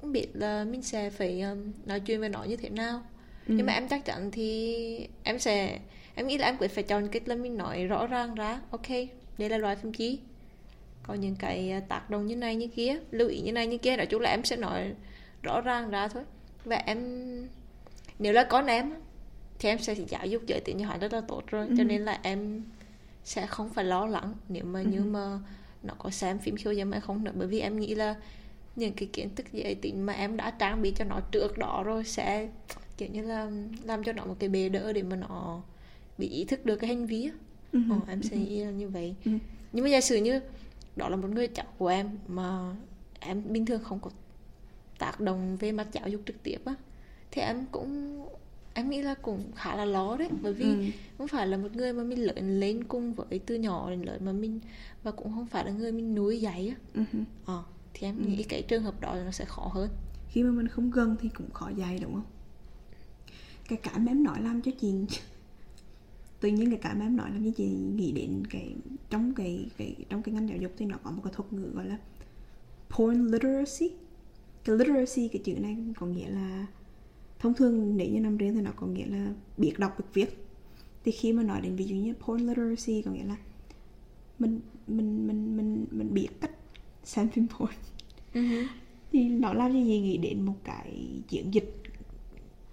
không biết là mình sẽ phải um, nói chuyện với nó như thế nào ừ. nhưng mà em chắc chắn thì em sẽ em nghĩ là em quyết phải chọn cách là mình nói rõ ràng ra ok đây là loại phim chí có những cái à, tác động như này như kia lưu ý như này như kia nói chung là em sẽ nói rõ ràng ra thôi và em nếu là con em thì em sẽ giáo dục giới tính như họ rất là tốt rồi ừ. cho nên là em sẽ không phải lo lắng nếu mà ừ. như mà nó có xem phim khiêu dâm hay không nữa bởi vì em nghĩ là những cái kiến thức giới tính mà em đã trang bị cho nó trước đó rồi sẽ kiểu như là làm cho nó một cái bề đỡ để mà nó bị ý thức được cái hành vi uh-huh. ờ, em sẽ nghĩ là như vậy uh-huh. nhưng mà giả sử như đó là một người cháu của em mà em bình thường không có tác động về mặt giáo dục trực tiếp á thì em cũng em nghĩ là cũng khá là lo đấy bởi vì ừ. không phải là một người mà mình lớn lên cùng với từ nhỏ đến lớn mà mình và cũng không phải là người mình nuôi dạy á uh-huh. ờ, thì em ừ. nghĩ cái trường hợp đó nó sẽ khó hơn khi mà mình không gần thì cũng khó dạy đúng không cái cả mà em nói làm cho chị tự nhiên cái cả mà em nói làm cho chị nghĩ đến cái trong cái cái trong cái ngành giáo dục thì nó có một cái thuật ngữ gọi là porn literacy cái literacy cái chữ này có nghĩa là thông thường nếu như năm riêng thì nó có nghĩa là biết đọc biết viết thì khi mà nói đến ví dụ như porn literacy có nghĩa là mình mình mình mình mình biết cách xem phim porn uh-huh. thì nó làm cho gì nghĩ đến một cái chiến dịch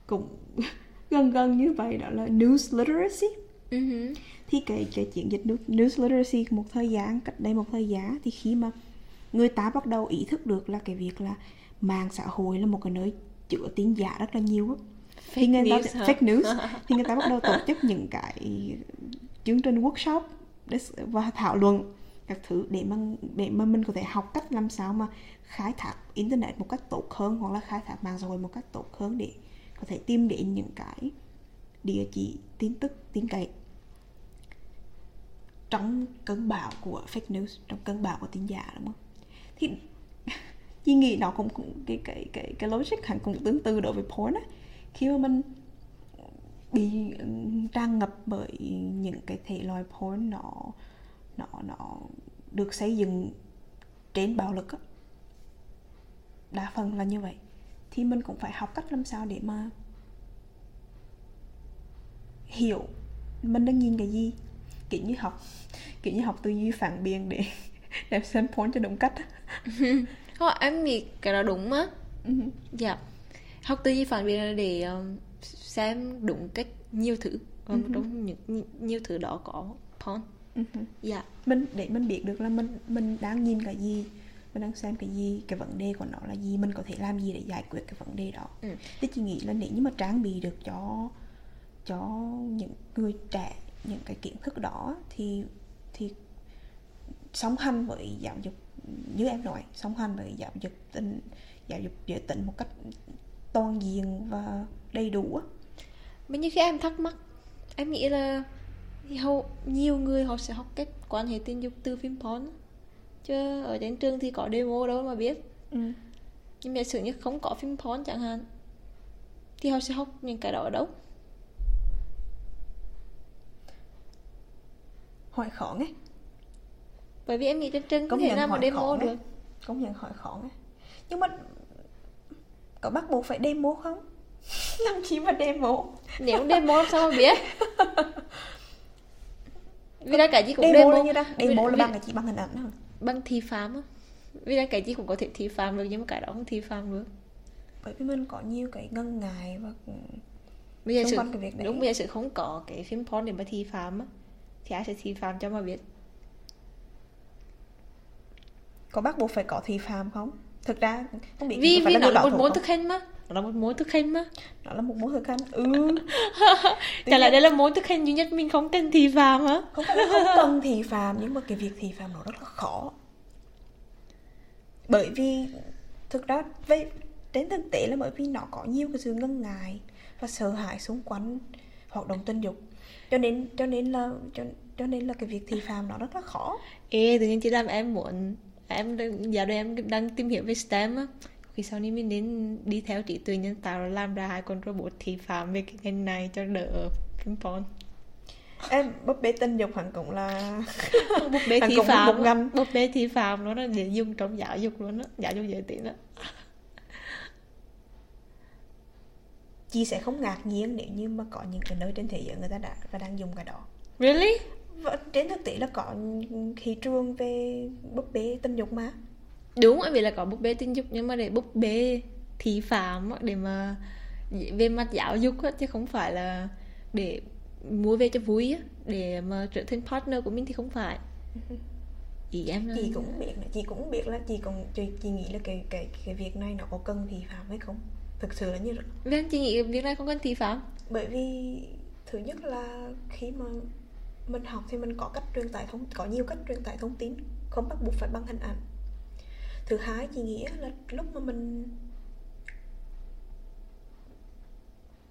cũng gần gần như vậy đó là news literacy uh-huh. thì cái cái chiến dịch news literacy một thời gian cách đây một thời gian thì khi mà người ta bắt đầu ý thức được là cái việc là mạng xã hội là một cái nơi chữa tin giả rất là nhiều á. Thì người ta fake news. Thì người ta bắt đầu tổ chức những cái chương trình workshop và thảo luận các thứ để mà để mà mình có thể học cách làm sao mà khai thác internet một cách tốt hơn hoặc là khai thác mạng xã hội một cách tốt hơn để có thể tìm đến những cái địa chỉ tin tức tin cậy trong cơn bão của fake news trong cơn bão của tin giả đúng không? Thì chị nghĩ nó cũng, cũng cái cái cái cái logic hẳn cũng tương tự đối với porn á. Khi mà mình bị ừ, tràn ngập bởi những cái thể loại porn nó nó nó được xây dựng trên bạo lực á. Đa phần là như vậy. Thì mình cũng phải học cách làm sao để mà hiểu mình đang nhìn cái gì. Kiểu như học kiểu như học tư duy phản biện để để xem porn cho đúng cách Không, em nghĩ cái đó đúng á. Ừ. Dạ. Học tư duy phản biện là để xem đúng cách nhiều thứ Và trong những nhiều thứ đó có porn. Dạ. Mình để mình biết được là mình mình đang nhìn cái gì mình đang xem cái gì cái vấn đề của nó là gì mình có thể làm gì để giải quyết cái vấn đề đó. Ừ. thì chị nghĩ là nếu như mà trang bị được cho cho những người trẻ những cái kiến thức đó thì thì song hành với giáo dục như em nói song hành với giáo dục tình giáo dục giới tính một cách toàn diện và đầy đủ. Mà như khi em thắc mắc Em nghĩ là hầu, nhiều người họ sẽ học cách quan hệ tình dục từ phim porn. Chứ ở trên trường thì có demo đâu mà biết ừ. Nhưng mà sử như không có phim porn chẳng hạn Thì họ sẽ học những cái đó ở đâu hỏi khó nghe Bởi vì em nghĩ trên Công không thể mà hỏi demo được. đấy. công nhận hỏi khó nhưng mà có bắt buộc phải demo không? Làm chi mà demo? Nếu demo làm sao mà biết? Vì là cái gì cũng demo, demo. là như đó. Demo Vì- là bằng cái chỉ bằng hình ảnh thôi Bằng thi phạm á. Vì là cái gì cũng có thể thi phạm được Nhưng mà cái đó không thi phạm được. Bởi vì mình có nhiều cái ngần ngại và Bây giờ sự, cái việc đấy. đúng bây giờ sự không có cái phim porn để mà thi phạm á Thì ai sẽ thi phạm cho mà biết có bắt buộc phải có thi phạm không? Thực ra không biết Vì vì nó là một môn không? thực hành mà. Nó là một môn thực hành mà. Nó là một môn thực hành ừ. Chả lẽ đây là môn thực hành duy nhất mình không cần thi phạm hả không phải là không cần thi phạm nhưng mà cái việc thi phạm nó rất là khó. Bởi vì thực ra với đến thực tế là bởi vì nó có nhiều cái sự ngần ngại và sợ hãi xung quanh hoạt động tình dục. Cho nên cho nên là cho, cho nên là cái việc thi phạm nó rất là khó. Ê tự nhiên chị làm em muốn Em đang- dạo đây em đang tìm hiểu về STEM á. Khi sau này mình nên đi theo trí tuệ nhân tạo rồi làm ra hai con robot thi phạm về cái ngành này cho đỡ phim porn em búp bê tình dục hẳn cũng là búp bê cũng phạm một ngành. búp bê thi phạm nó là để dùng trong giáo dục luôn á giáo dục giới tính á. Chị sẽ không ngạc nhiên nếu như mà có những cái nơi trên thế giới người ta đã và đang dùng cái đó. Really trên thực tế là có thị trường về búp bê tình dục mà. Đúng bởi vì là có búp bê tình dục nhưng mà để búp bê thi phạm để mà về mặt giáo dục á, chứ không phải là để mua về cho vui á, để mà trở thành partner của mình thì không phải. Ý em chị cũng biết là chị cũng biết là chị cũng chị, chị nghĩ là cái cái cái việc này nó có cần thì phạm hay không? Thực sự là như vậy. Vâng, chị nghĩ việc này không cần thi phạm. Bởi vì thứ nhất là khi mà mình học thì mình có cách truyền tải thông có nhiều cách truyền tải thông tin không bắt buộc phải bằng hình ảnh. Thứ hai chị nghĩa là lúc mà mình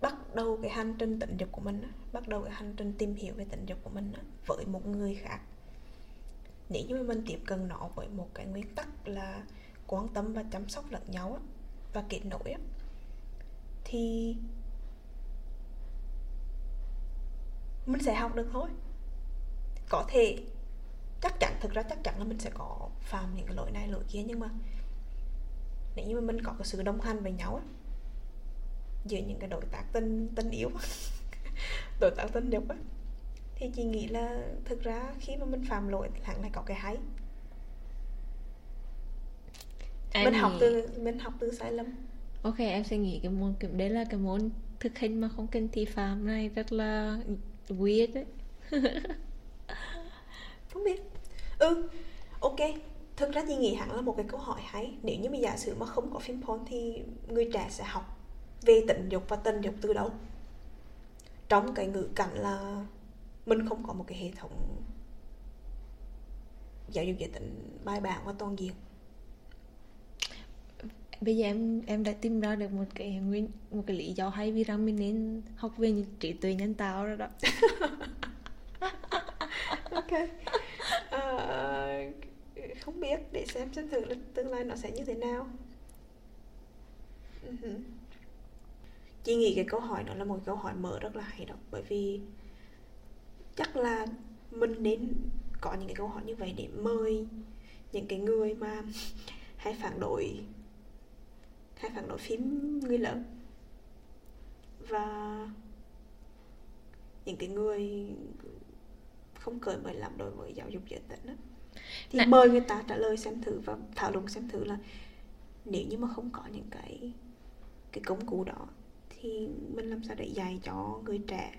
bắt đầu cái hành trình tình dục của mình á, bắt đầu cái hành trình tìm hiểu về tình dục của mình á, với một người khác nếu như mà mình tiếp cận nó với một cái nguyên tắc là quan tâm và chăm sóc lẫn nhau á, và kết nối á, thì mình sẽ học được thôi có thể chắc chắn thực ra chắc chắn là mình sẽ có phạm những cái lỗi này lỗi kia nhưng mà nếu như mà mình có cái sự đồng hành với nhau á giữa những cái đối tác tình tình yêu đối tác tình dục á thì chị nghĩ là thực ra khi mà mình phạm lỗi hẳn là có cái hay. Em mình học nghĩ- từ mình học từ sai lầm. Ok em sẽ nghĩ cái môn kiểu đấy là cái môn thực hành mà không cần thi phạm này rất là weird đấy không biết. Ừ ok. Thực ra chị nghĩ hẳn là một cái câu hỏi hay. Nếu như mà giả sử mà không có phim porn thì người trẻ sẽ học về tình dục và tình dục từ đâu? Trong cái ngữ cảnh là mình không có một cái hệ thống giáo dục giới tính bài bản và toàn diện. Bây giờ em em đã tìm ra được một cái nguyên một cái lý do hay vì rằng mình nên học về những trí tuệ nhân tạo rồi đó ok. Uh, không biết để xem xem thử là tương lai nó sẽ như thế nào. Ừ Chị nghĩ cái câu hỏi đó là một câu hỏi mở rất là hay đó bởi vì chắc là mình nên có những cái câu hỏi như vậy để mời những cái người mà hay phản đối hay phản đối phím người lớn. Và những cái người không cởi mở lắm đối với giáo dục giới tính đó. thì Nè. mời người ta trả lời xem thử và thảo luận xem thử là nếu như mà không có những cái cái công cụ đó thì mình làm sao để dạy cho người trẻ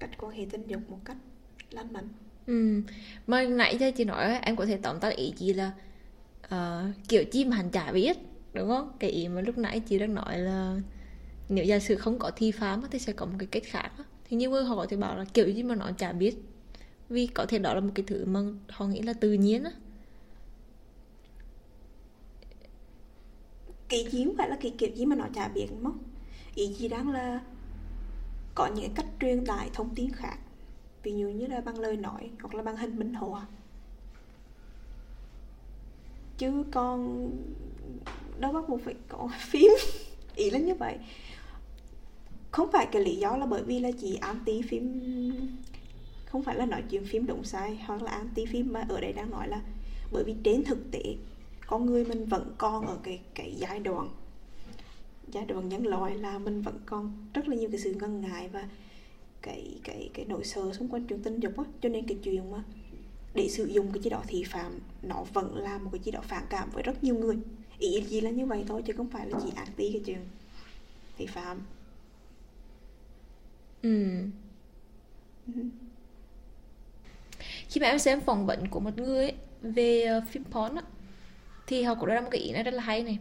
cách quan hệ tình dục một cách lành mạnh Ừ. Mà nãy giờ chị nói em có thể tóm tắt ý chị là ờ, kiểu chi mà hắn chả biết đúng không? Cái ý mà lúc nãy chị đang nói là nếu giả sử không có thi pháp á, thì sẽ có một cái cách khác. Thì như họ thì bảo là kiểu gì mà nó chả biết vì có thể đó là một cái thứ mà họ nghĩ là tự nhiên á. Cái gì không phải là cái kiểu gì mà nó chả biết đúng không ý gì đang là có những cách truyền tải thông tin khác. Ví dụ như là bằng lời nói hoặc là bằng hình minh họa. Chứ con đâu bắt buộc phải có phim. Ý là như vậy. Không phải cái lý do là bởi vì là chị anti phim không phải là nói chuyện phim đúng sai hoặc là anti phim mà ở đây đang nói là bởi vì trên thực tế con người mình vẫn còn ở cái cái giai đoạn giai đoạn nhân loại là mình vẫn còn rất là nhiều cái sự ngần ngại và cái cái cái nỗi sợ xung quanh chuyện tình dục á. Cho nên cái chuyện mà để sử dụng cái chế độ thị phạm nó vẫn là một cái chế độ phản cảm với rất nhiều người. Ý gì là như vậy thôi chứ không phải là chỉ anti cái chuyện thị phạm. Ừ khi mà em xem phỏng vấn của một người ấy, về ờ, phim porn á thì họ cũng đưa ra một cái ý này rất là hay này.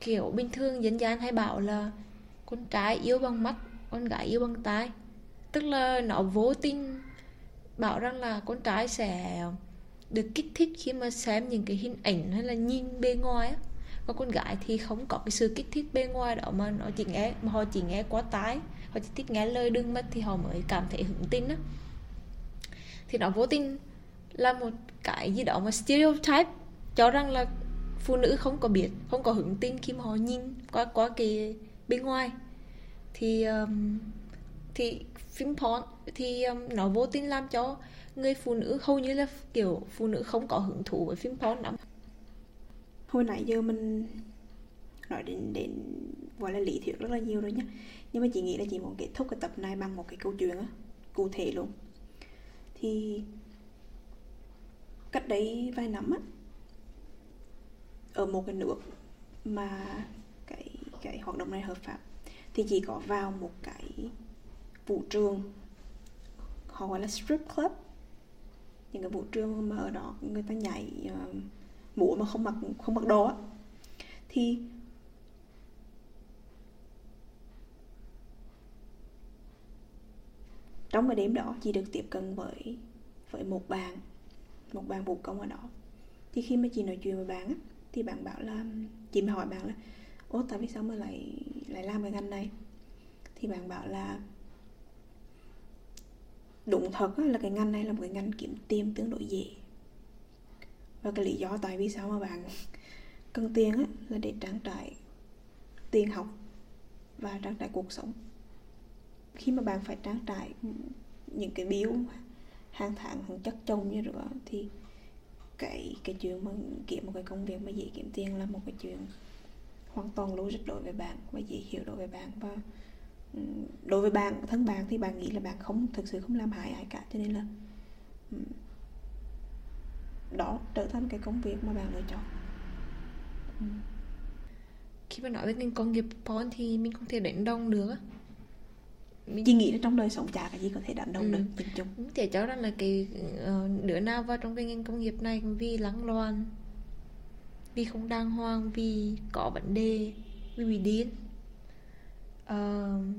Kiểu bình thường dân gian hay bảo là con trai yêu bằng mắt con gái yêu bằng tai. Tức là nó vô tình bảo rằng là con trai sẽ được kích thích khi mà xem những cái hình ảnh hay là nhìn bề ngoài á. Còn con gái thì không có cái sự kích thích bên ngoài đó mà nó chỉ nghe mà họ chỉ nghe quá tái họ chỉ thích nghe lời đương mất thì họ mới cảm thấy hứng tin á thì nó vô tình là một cái gì đó mà stereotype cho rằng là phụ nữ không có biết không có hứng tin khi mà họ nhìn qua qua cái bên ngoài. Thì um, thì phim porn thì um, nó vô tình làm cho người phụ nữ hầu như là kiểu phụ nữ không có hứng thú với phim porn lắm. Hồi nãy giờ mình nói đến đến gọi là lý thuyết rất là nhiều rồi nhá. Nhưng mà chị nghĩ là chị muốn kết thúc cái tập này bằng một cái câu chuyện á cụ thể luôn thì cách đấy vài năm á ở một cái nước mà cái cái hoạt động này hợp pháp thì chỉ có vào một cái vũ trường họ gọi là strip club. Những cái vũ trường mà ở đó người ta nhảy uh, múa mà không mặc không mặc đồ á. Thì trong cái đêm đó chị được tiếp cận với với một bạn một bạn vũ công ở đó. Thì khi mà chị nói chuyện với bạn á thì bạn bảo là chị mới hỏi bạn là ố tại vì sao mà lại lại làm cái ngành này? Thì bạn bảo là đúng thật á, là cái ngành này là một cái ngành kiếm tiền tương đối dễ. Và cái lý do tại vì sao mà bạn cần tiền á là để trang trải tiền học và trang trải cuộc sống khi mà bạn phải trang trải những cái bill hàng tháng hàng chất chồng như nữa thì cái cái chuyện mà kiếm một cái công việc mà dễ kiếm tiền là một cái chuyện hoàn toàn logic đối với bạn và dễ hiểu đối với bạn và ừ, đối với bạn, thân bạn thì bạn nghĩ là bạn không, thực sự không làm hại ai cả. Cho nên là ừ, đó, trở thành cái công việc mà bạn lựa chọn. Ừ. Khi mà nói về ngành công nghiệp porn thì mình không thể đánh đồng được chị nghĩ là trong đời sống chả cái gì có thể đánh đồng ừ. được tình chung. Không thể cho rằng là cái uh, đứa nào vào trong cái ngành công nghiệp này vì lắng loàn vì không đàng hoàng vì có vấn đề vì bị điên. Uh,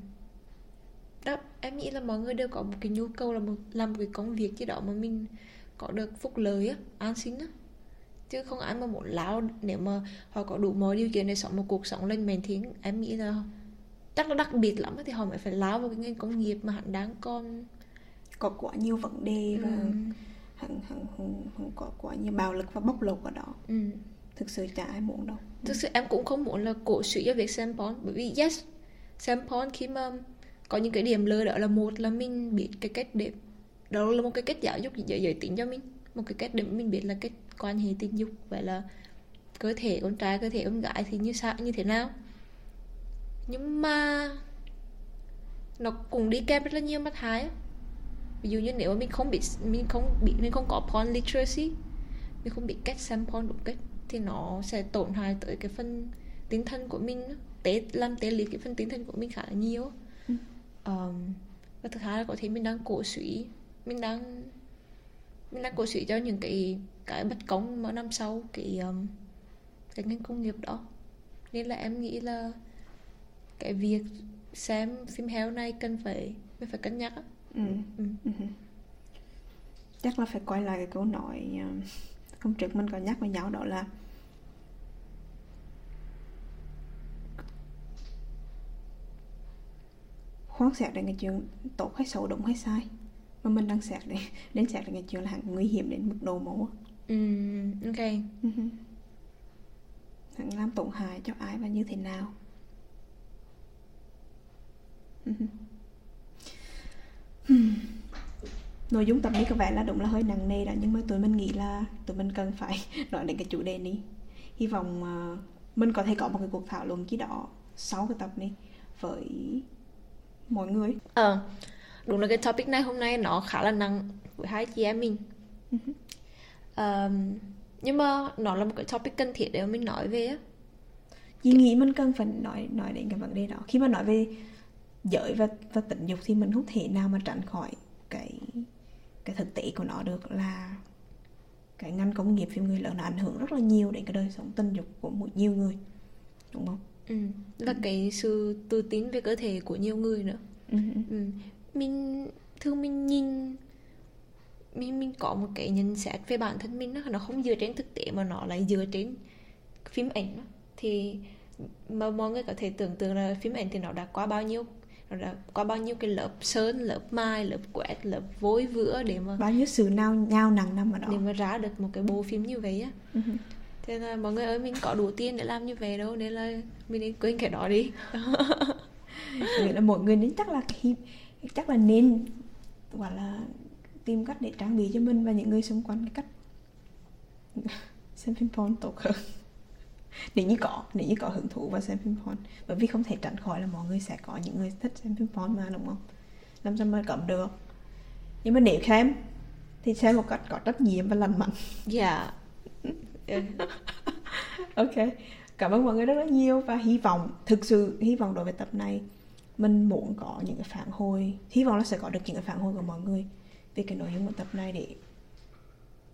đó em nghĩ là mọi người đều có một cái nhu cầu là một làm một cái công việc gì đó mà mình có được phúc lợi á an sinh á. Chứ không ai mà muốn lao nếu mà họ có đủ mọi điều kiện để sống một cuộc sống lành mạnh thì em nghĩ là chắc là đặc biệt lắm thì họ mới phải lao vào cái ngành công nghiệp mà hắn đang còn có quá nhiều vấn đề và ừ. hẳn, hẳn, hẳn, hẳn có quá nhiều bạo lực và bóc lột ở đó ừ. thực sự chả ai muốn đâu thực sự em cũng không muốn là cổ suý cho việc xem porn bởi vì yes xem porn khi mà có những cái điểm lơ đó là một là mình biết cái cách để đó là một cái cách giáo dục giới giới tính cho mình một cái cách để mình biết là cách quan hệ tình dục vậy là cơ thể con trai cơ thể con gái thì như sao như thế nào nhưng mà nó cũng đi kèm rất là nhiều mặt hại. Ví dụ như nếu mà mình không bị mình không bị mình không có porn literacy mình không bị cách xem porn đúng cách thì nó sẽ tổn hại tới cái phần tinh thần của mình. Tế làm tê liệt cái phần tinh thần của mình khá là nhiều. Ừ. um, và thứ hai là có thể mình đang cổ suý mình đang mình đang cổ suý cho những cái cái bất công mà năm sau cái um, cái ngành công nghiệp đó. Nên là em nghĩ là cái việc xem phim heo này cần phải mình phải cân nhắc ừ. ừ. Ừ. chắc là phải quay lại cái câu nói um, hôm trước mình có nhắc với nhau đó là khoan xét đến cái chuyện tốt hay xấu đúng hay sai mà mình đang xét đến đến xét đến cái chuyện là hẳn nguy hiểm đến mức độ mẫu Ừ, ok hẳn làm tổn hại cho ai và như thế nào. nội dung tập này có vẻ là đúng là hơi nặng nề đó nhưng mà tụi mình nghĩ là tụi mình cần phải nói đến cái chủ đề này hy vọng uh, mình có thể có một cái cuộc thảo luận chi đó sau cái tập này với mọi người Ờ, đúng là cái topic này hôm nay nó khá là nặng với hai chị em mình. Ờm, nhưng mà nó là một cái topic cần thiết để mình nói về á. Chị nghĩ mình cần phải nói nói đến cái vấn đề đó khi mà nói về giới và và tình dục thì mình không thể nào mà tránh khỏi cái cái thực tế của nó được là cái ngành công nghiệp phim người lớn nó ảnh hưởng rất là nhiều đến cái đời sống tình dục của một nhiều người đúng không? Ừ. Và cái sự tự tin về cơ thể của nhiều người nữa. Ừ. Ừ. Mình thường mình nhìn mình mình có một cái nhận xét về bản thân mình đó, nó không dựa trên thực tế mà nó lại dựa trên phim ảnh đó. thì mà mọi người có thể tưởng tượng là phim ảnh thì nó đã qua bao nhiêu đã qua bao nhiêu cái lớp sơn lớp mai lớp quét lớp vối vữa để mà Bao nhiêu sự nao nhao nặng nằm ở đó. để mà ra được một cái bộ phim như vậy á Ừ. thế là mọi người ơi mình có đủ tiền để làm như vậy đâu nên là mình nên quên cái đó đi Nghĩa là mỗi người nên chắc là khi chắc là nên gọi là tìm cách để trang bị cho mình và những người xung quanh cái cách xem phim porn tốt hơn nếu như có nếu như có hứng thú vào xem phim porn. Bởi vì không thể tránh khỏi là mọi người sẽ có những người thích xem phim porn mà đúng không? Làm sao mà cấm được? Nhưng mà nếu xem thì xem một cách có trách nhiệm và lành mạnh. Dạ. Ừ. ok. Cảm ơn mọi người rất là nhiều và hy vọng thực sự hy vọng đối với tập này mình muốn có những cái phản hồi. Hy vọng là sẽ có được những cái phản hồi của mọi người về cái nội dung của tập này để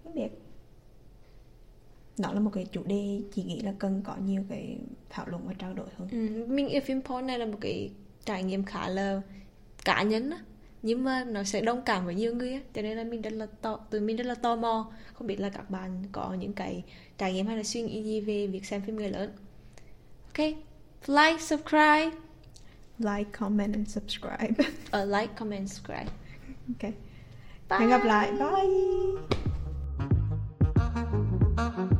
không biết nó là một cái chủ đề chị nghĩ là cần có nhiều cái thảo luận và trao đổi hơn. Ừ, mình yêu phim porn này là một cái trải nghiệm khá là cá nhân á. Nhưng mà nó sẽ đồng cảm với nhiều người á cho nên là mình rất là to tụi mình rất là tò mò. Không biết là các bạn có những cái trải nghiệm hay là suy nghĩ gì về việc xem phim người lớn. Ok like subscribe. Like comment and subscribe. Uh, like comment subscribe. Ok. Bye. hẹn gặp lại. Bye